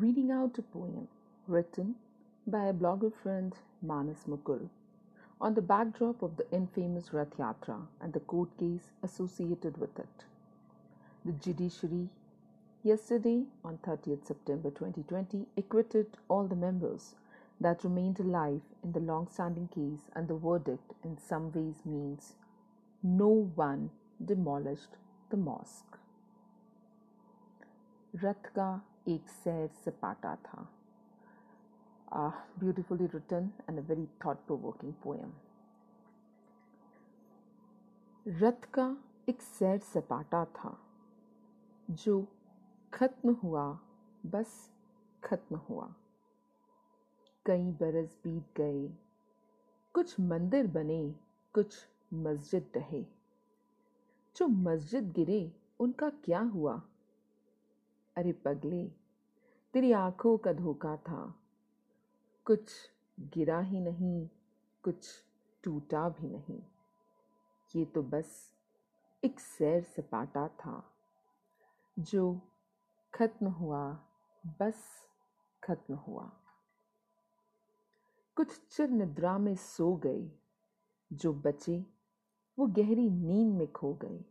reading out a poem written by a blogger friend Manas Mukul on the backdrop of the infamous Rath Yatra and the court case associated with it. The judiciary yesterday on 30th September 2020 acquitted all the members that remained alive in the long standing case and the verdict in some ways means no one demolished the mosque. Rathga. एक सैर सपाटा था। Beautifully written and a very thought provoking poem रथ का एक सैर सपाटा था, जो खत्म हुआ, बस खत्म हुआ। कई बरस बीत गए, कुछ मंदिर बने, कुछ मस्जिद रहे जो मस्जिद गिरे, उनका क्या हुआ? अरे पगले, तेरी आँखों का धोखा था। कुछ गिरा ही नहीं, कुछ टूटा भी नहीं। ये तो बस एक सैर सपाटा था, जो खत्म हुआ, बस खत्म हुआ। कुछ चिर निद्रा में सो गए जो बचे, वो गहरी नींद में खो गए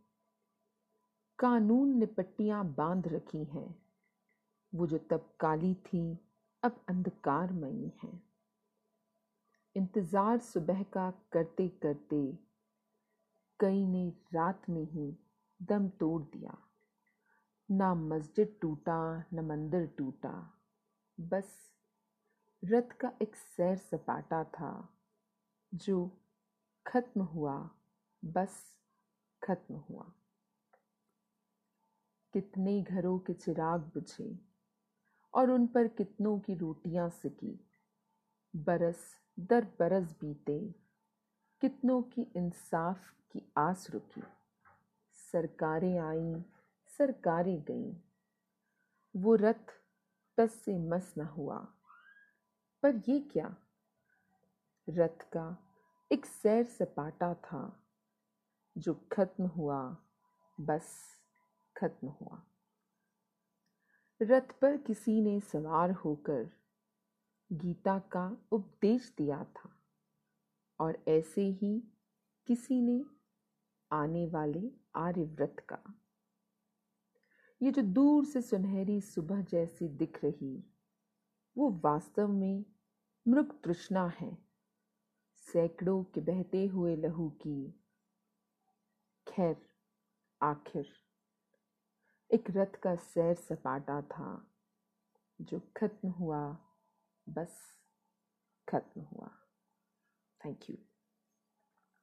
कानून ने पट्टियाँ बाँध रखी हैं। वो जो तब काली थी, अब अंधकारमयी हैं। इंतज़ार सुबह का करते करते कई ने रात में ही दम तोड़ दिया। ना मस्जिद टूटा, न मंदिर टूटा। बस रथ का एक सैर सपाटा था, जो खत्म हुआ, बस खत्म हुआ। कितने घरों के चिराग बुझे और उन पर कितनों की रोटियाँ सिकी। बरस दर बरस बीते, कितनों की इंसाफ की आस रुकी। सरकारें आईं, सरकारें गईं। वो रथ टस से मस न हुआ। पर ये क्या? रथ का एक सैर सपाटा था, जो खत्म हुआ बस खत्म हुआ। रथ पर किसी ने सवार होकर गीता का उपदेश दिया था और ऐसे ही किसी ने आने वाले आर्यव्रत का। ये जो दूर से सुनहरी सुबह जैसी दिख रही, वो वास्तव में मृग तृष्णा है। सैकड़ों के बहते हुए लहू की खैर आखिर एक रथ का सैर सपाटा था जो खत्म हुआ बस खत्म हुआ। Thank you